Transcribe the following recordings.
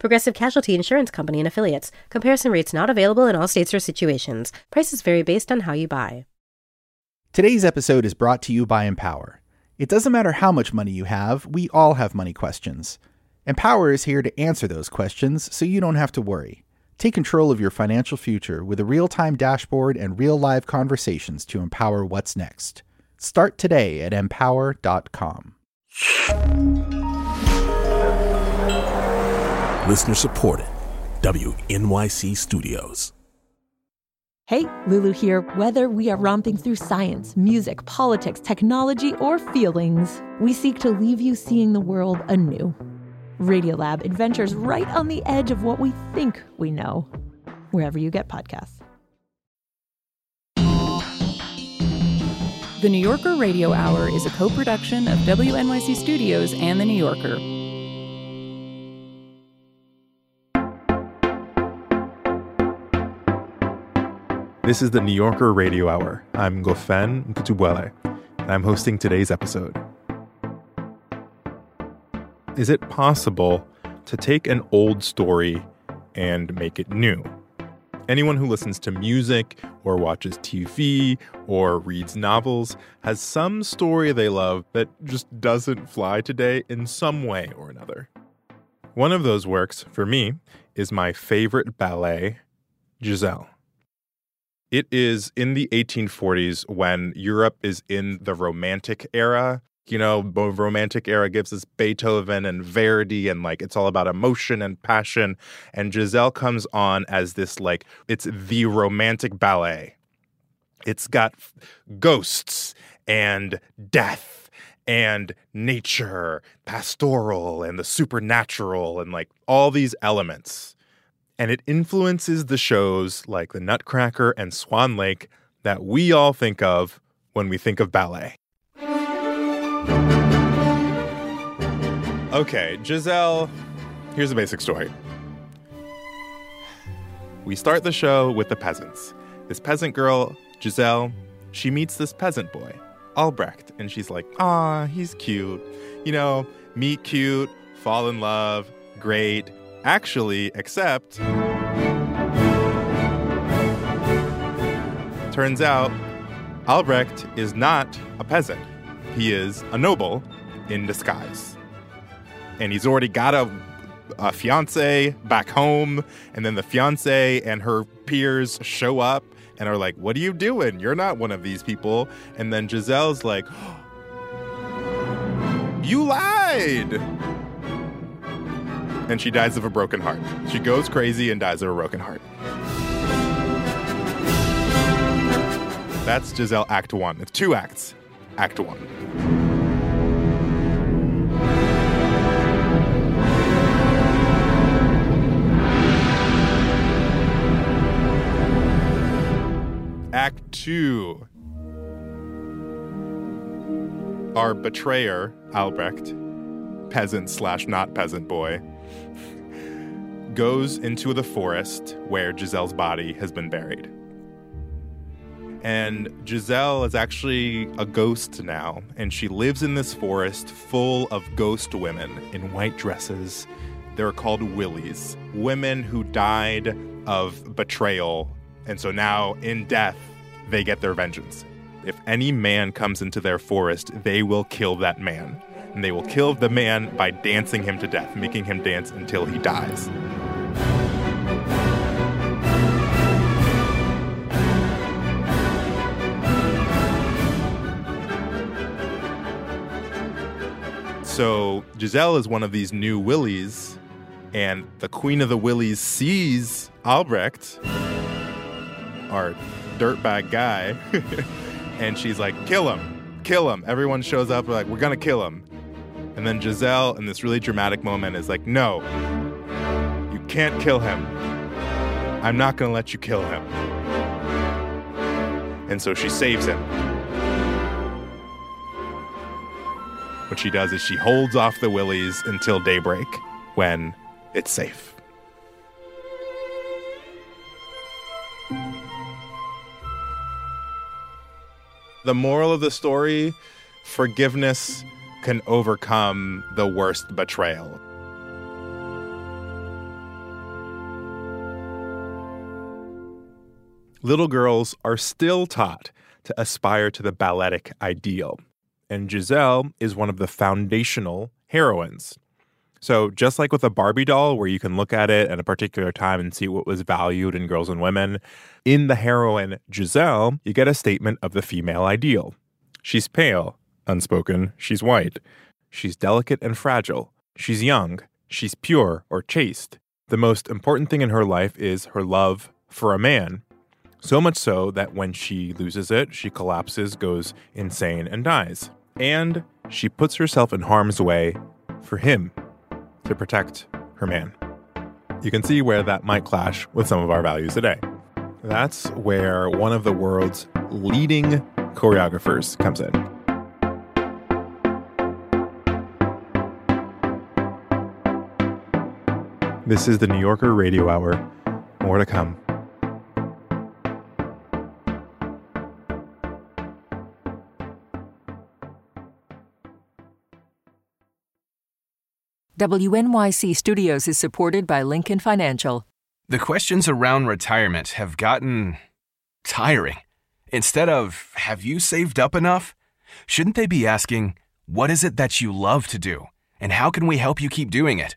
Progressive Casualty Insurance Company and affiliates. Comparison rates not available in all states or situations. Prices vary based on how you buy. Today's episode is brought to you by Empower. It doesn't matter how much money you have, we all have money questions. Empower is here to answer those questions so you don't have to worry. Take control of your financial future with a real time dashboard and real live conversations to empower what's next. Start today at empower.com. Listener supported. WNYC Studios. Hey, Lulu here. Whether we are romping through science, music, politics, technology, or feelings, we seek to leave you seeing the world anew. Radiolab adventures right on the edge of what we think we know, wherever you get podcasts. The New Yorker Radio Hour is a co production of WNYC Studios and The New Yorker. This is the New Yorker Radio Hour. I'm Ngofeen Mputubwele, and I'm hosting today's episode. Is it possible to take an old story and make it new? Anyone who listens to music or watches TV or reads novels has some story they love that just doesn't fly today in some way or another. One of those works, for me, is my favorite ballet, Giselle. It is in the 1840s when Europe is in the Romantic era. You know, Romantic era gives us Beethoven and Verdi, and like it's all about emotion and passion. And Giselle comes on as this, like, it's the romantic ballet. It's got ghosts and death and nature, pastoral and the supernatural, and like all these elements and it influences the shows like The Nutcracker and Swan Lake that we all think of when we think of ballet. Okay, Giselle, here's a basic story. We start the show with the peasants. This peasant girl, Giselle, she meets this peasant boy, Albrecht, and she's like, ah, he's cute. You know, meet cute, fall in love, great, actually accept. Turns out, Albrecht is not a peasant. He is a noble in disguise. And he's already got a, a fiance back home, and then the fiance and her peers show up and are like, What are you doing? You're not one of these people. And then Giselle's like, You lied! And she dies of a broken heart. She goes crazy and dies of a broken heart. That's Giselle Act 1. It's two acts. Act 1. Act 2. Our betrayer, Albrecht, peasant slash not peasant boy, goes into the forest where Giselle's body has been buried. And Giselle is actually a ghost now, and she lives in this forest full of ghost women in white dresses. They're called wilis, women who died of betrayal. And so now, in death, they get their vengeance. If any man comes into their forest, they will kill that man. And they will kill the man by dancing him to death, making him dance until he dies. So Giselle is one of these new Wilis, and the Queen of the Wilis sees Albrecht, our dirtbag guy, and she's like, kill him, kill him. Everyone shows up, like, we're gonna kill him. And then Giselle, in this really dramatic moment, is like, no, you can't kill him. I'm not gonna let you kill him. and so she saves him. What she does is she holds off the wilis until daybreak when it's safe. The moral of the story forgiveness can overcome the worst betrayal. Little girls are still taught to aspire to the balletic ideal, and Giselle is one of the foundational heroines. So, just like with a Barbie doll, where you can look at it at a particular time and see what was valued in girls and women, in the heroine Giselle, you get a statement of the female ideal. She's pale, unspoken, she's white. She's delicate and fragile. She's young. She's pure or chaste. The most important thing in her life is her love for a man. So much so that when she loses it, she collapses, goes insane, and dies. And she puts herself in harm's way for him to protect her man. You can see where that might clash with some of our values today. That's where one of the world's leading choreographers comes in. This is the New Yorker Radio Hour. More to come. WNYC Studios is supported by Lincoln Financial. The questions around retirement have gotten tiring. Instead of, have you saved up enough? Shouldn't they be asking, what is it that you love to do? And how can we help you keep doing it?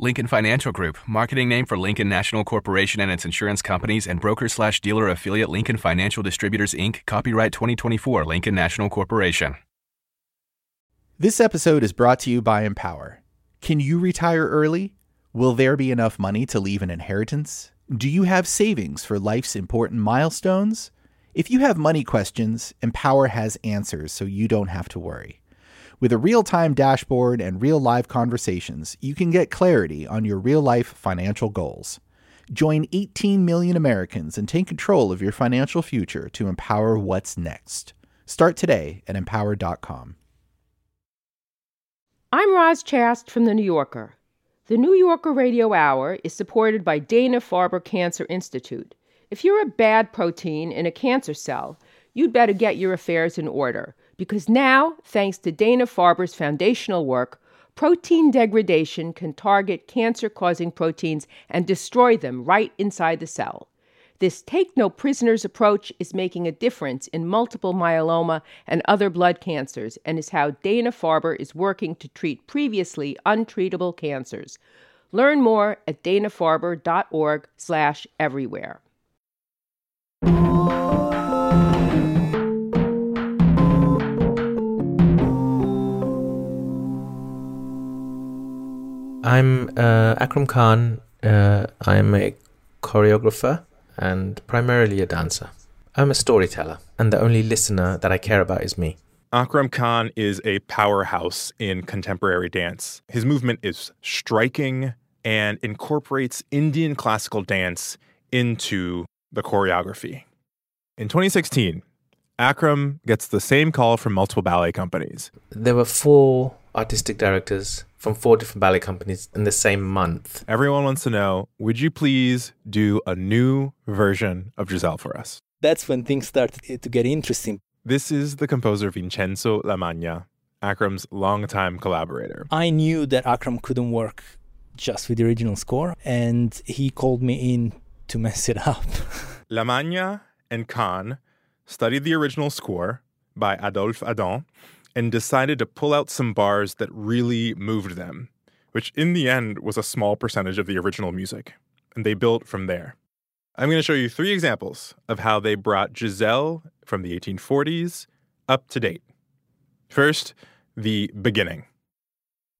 Lincoln Financial Group, marketing name for Lincoln National Corporation and its insurance companies and broker slash dealer affiliate Lincoln Financial Distributors Inc., copyright 2024 Lincoln National Corporation. This episode is brought to you by Empower. Can you retire early? Will there be enough money to leave an inheritance? Do you have savings for life's important milestones? If you have money questions, Empower has answers so you don't have to worry. With a real time dashboard and real live conversations, you can get clarity on your real life financial goals. Join 18 million Americans and take control of your financial future to empower what's next. Start today at empower.com. I'm Roz Chast from The New Yorker. The New Yorker Radio Hour is supported by Dana Farber Cancer Institute. If you're a bad protein in a cancer cell, you'd better get your affairs in order because now, thanks to Dana Farber's foundational work, protein degradation can target cancer causing proteins and destroy them right inside the cell. This take no prisoners approach is making a difference in multiple myeloma and other blood cancers and is how Dana Farber is working to treat previously untreatable cancers. Learn more at danafarber.org/everywhere. I'm uh, Akram Khan. Uh, I'm a choreographer and primarily a dancer. I'm a storyteller, and the only listener that I care about is me. Akram Khan is a powerhouse in contemporary dance. His movement is striking and incorporates Indian classical dance into the choreography. In 2016, Akram gets the same call from multiple ballet companies. There were four artistic directors from four different ballet companies in the same month. Everyone wants to know would you please do a new version of Giselle for us? That's when things started to get interesting. This is the composer Vincenzo Lamagna, Akram's longtime collaborator. I knew that Akram couldn't work just with the original score, and he called me in to mess it up. Lamagna and Khan studied the original score by Adolphe Adam and decided to pull out some bars that really moved them, which in the end was a small percentage of the original music. And they built from there. I'm going to show you three examples of how they brought Giselle from the 1840s up to date. First, the beginning.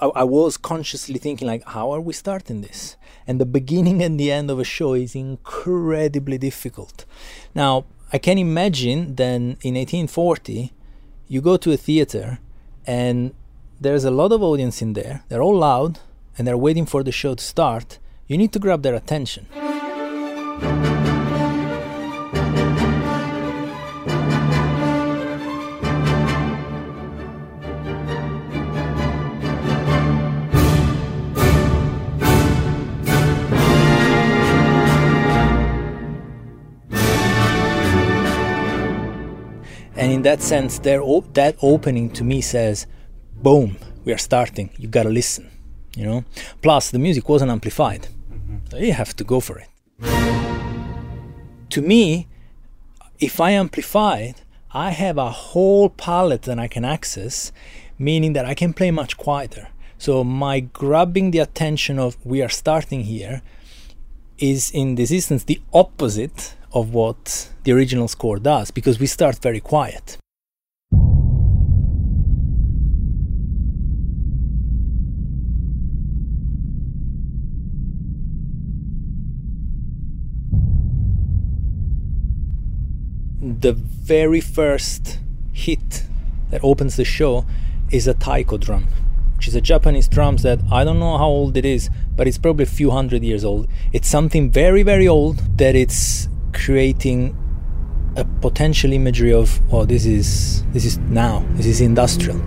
I, I was consciously thinking like, how are we starting this? And the beginning and the end of a show is incredibly difficult. Now, I can imagine then in 1840, you go to a theater and there's a lot of audience in there. They're all loud and they're waiting for the show to start. You need to grab their attention. In that sense, op- that opening to me says, boom, we are starting. You gotta listen, you know. Plus, the music wasn't amplified, so you have to go for it. To me, if I amplified, I have a whole palette that I can access, meaning that I can play much quieter. So my grabbing the attention of we are starting here is in this instance the opposite of what the original score does because we start very quiet. The very first hit that opens the show is a taiko drum, which is a Japanese drum set. I don't know how old it is, but it's probably a few hundred years old. It's something very, very old that it's creating a potential imagery of oh this is this is now this is industrial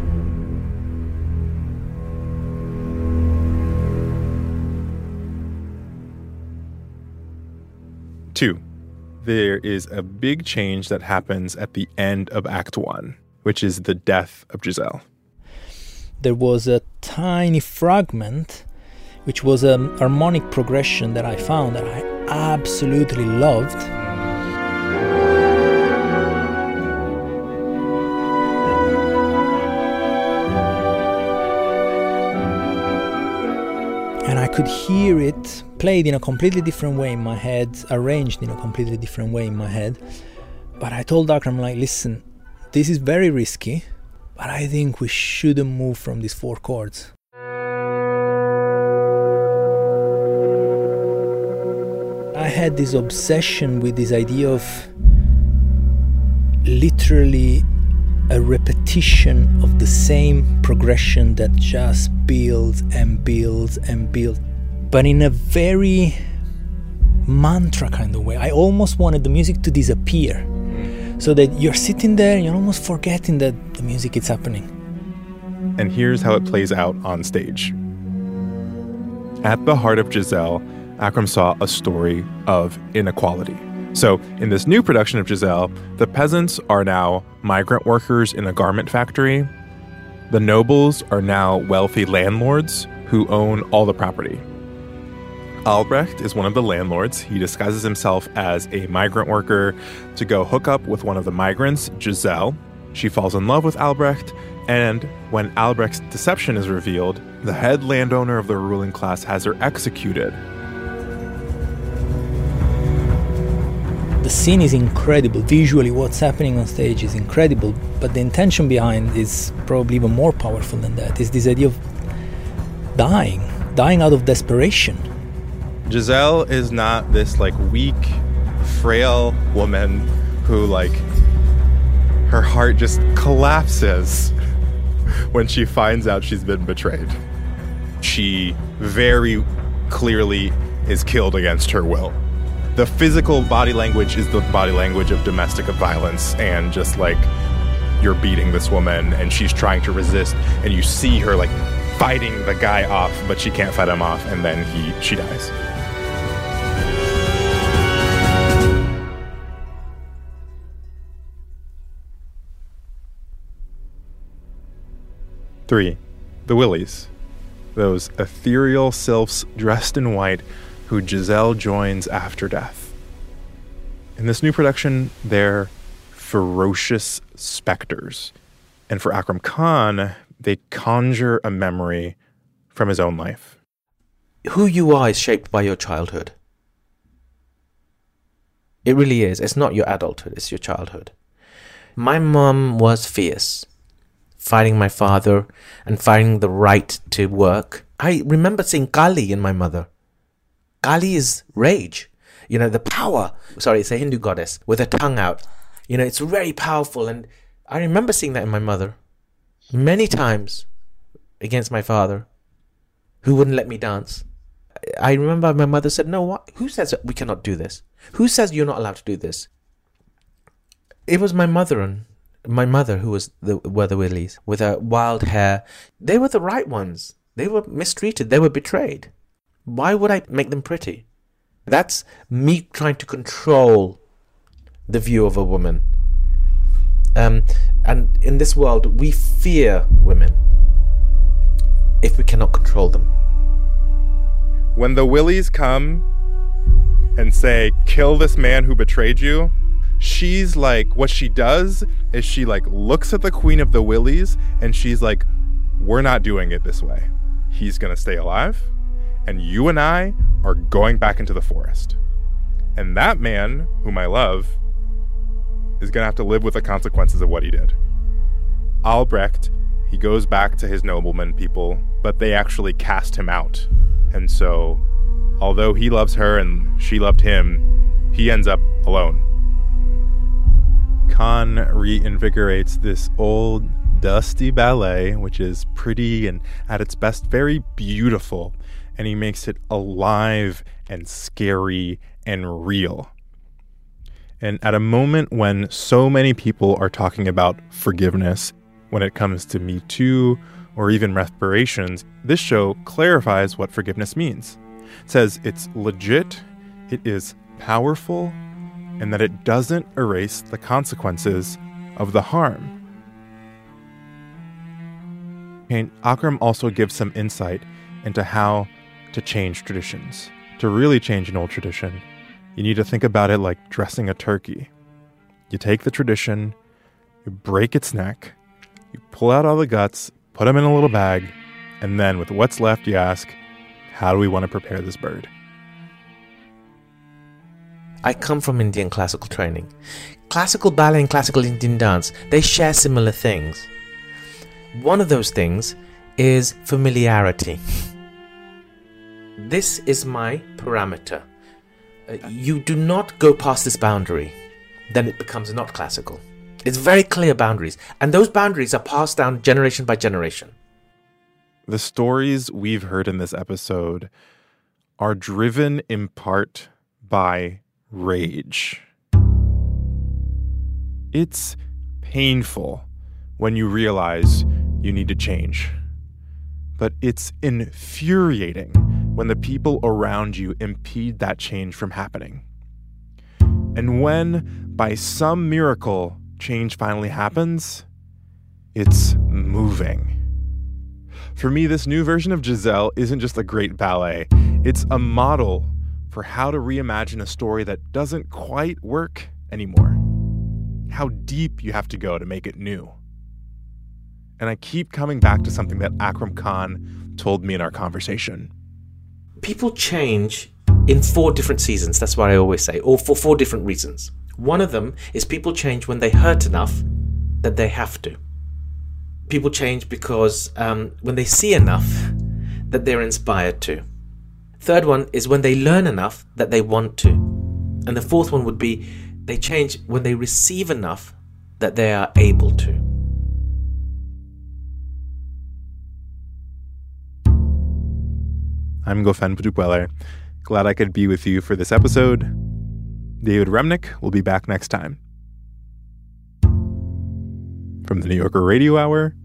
Two, there is a big change that happens at the end of Act One, which is the death of Giselle. There was a tiny fragment which was a harmonic progression that i found that i absolutely loved and I could hear it played in a completely different way in my head, arranged in a completely different way in my head. But I told Akram, like, listen, this is very risky, but I think we shouldn't move from these four chords. I had this obsession with this idea of literally a repetition of the same progression that just builds and builds and builds, but in a very mantra kind of way. I almost wanted the music to disappear so that you're sitting there and you're almost forgetting that the music is happening. And here's how it plays out on stage. At the heart of Giselle, Akram saw a story of inequality. So, in this new production of Giselle, the peasants are now migrant workers in a garment factory. The nobles are now wealthy landlords who own all the property. Albrecht is one of the landlords. He disguises himself as a migrant worker to go hook up with one of the migrants, Giselle. She falls in love with Albrecht, and when Albrecht's deception is revealed, the head landowner of the ruling class has her executed. The scene is incredible. Visually, what's happening on stage is incredible, but the intention behind is probably even more powerful than that. Is this idea of dying, dying out of desperation. Giselle is not this like weak, frail woman who like her heart just collapses when she finds out she's been betrayed. She very clearly is killed against her will. The physical body language is the body language of domestic violence and just like you're beating this woman and she's trying to resist and you see her like fighting the guy off but she can't fight him off and then he she dies. Three, the Wilis. Those ethereal sylphs dressed in white who Giselle joins after death. In this new production, they're ferocious specters. And for Akram Khan, they conjure a memory from his own life. Who you are is shaped by your childhood. It really is. It's not your adulthood, it's your childhood. My mom was fierce, fighting my father and fighting the right to work. I remember seeing Kali in my mother. Kali is rage, you know, the power. Sorry, it's a Hindu goddess with her tongue out. You know, it's very powerful. And I remember seeing that in my mother many times against my father, who wouldn't let me dance. I remember my mother said, No, what? Who says we cannot do this? Who says you're not allowed to do this? It was my mother and my mother who was the were the Wilis with her wild hair. They were the right ones. They were mistreated. They were betrayed. Why would I make them pretty? That's me trying to control the view of a woman. Um, and in this world, we fear women if we cannot control them. When the Wilis come and say, kill this man who betrayed you, she's like, what she does is she like looks at the Queen of the Wilis and she's like, we're not doing it this way. He's gonna stay alive, and you and I are going back into the forest. And that man, whom I love, is gonna have to live with the consequences of what he did. Albrecht, he goes back to his nobleman people, but they actually cast him out. And so, although he loves her and she loved him, he ends up alone. Khan reinvigorates this old, dusty ballet, which is pretty and at its best very beautiful, and he makes it alive and scary and real. And at a moment when so many people are talking about forgiveness when it comes to Me Too or even reparations, this show clarifies what forgiveness means. It says it's legit, it is powerful, and that it doesn't erase the consequences of the harm. And Akram also gives some insight into how to change traditions. To really change an old tradition, you need to think about it like dressing a turkey. You take the tradition, you break its neck, you pull out all the guts, put them in a little bag, and then with what's left, you ask, how do we want to prepare this bird? I come from Indian classical training. Classical ballet and classical Indian dance, they share similar things. One of those things is familiarity. This is my parameter. Uh, you do not go past this boundary, then it becomes not classical. It's very clear boundaries, and those boundaries are passed down generation by generation. The stories we've heard in this episode are driven in part by rage. It's painful when you realize you need to change, but it's infuriating when the people around you impede that change from happening. And when, by some miracle, change finally happens, it's moving. For me, this new version of Giselle isn't just a great ballet, it's a model for how to reimagine a story that doesn't quite work anymore. How deep you have to go to make it new. And I keep coming back to something that Akram Khan told me in our conversation. People change in four different seasons, that's what I always say, or for four different reasons. One of them is people change when they hurt enough that they have to. People change because um, when they see enough that they're inspired to. Third one is when they learn enough that they want to. And the fourth one would be they change when they receive enough that they are able to. I'm Ngofeen Mputubwele. Glad I could be with you for this episode. David Remnick will be back next time. From the New Yorker Radio Hour,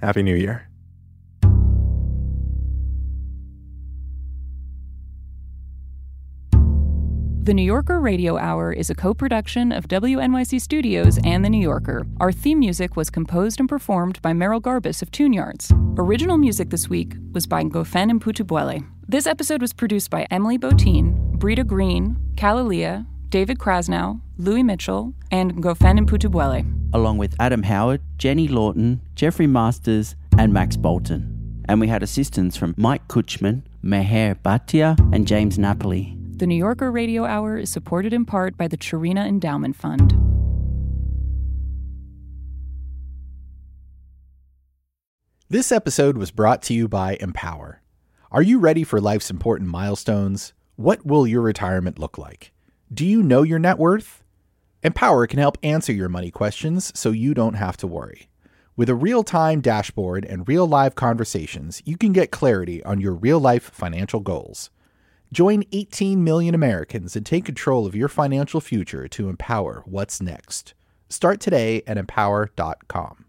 Happy New Year. The New Yorker Radio Hour is a co production of WNYC Studios and The New Yorker. Our theme music was composed and performed by Merrill Garbus of Tune Yards. Original music this week was by Ngofeen Mputubwele. This episode was produced by Emily Botein, Brita Green, Kalalea, David Krasnow, Louis Mitchell, and Ngofeen Mputubwele. Along with Adam Howard, Jenny Lawton, Jeffrey Masters, and Max Bolton. And we had assistance from Mike Kutchman, Meher Bhatia, and James Napoli. The New Yorker Radio Hour is supported in part by the Cherena Endowment Fund. This episode was brought to you by Empower. Are you ready for life's important milestones? What will your retirement look like? Do you know your net worth? Empower can help answer your money questions so you don't have to worry. With a real time dashboard and real live conversations, you can get clarity on your real life financial goals. Join 18 million Americans and take control of your financial future to empower what's next. Start today at empower.com.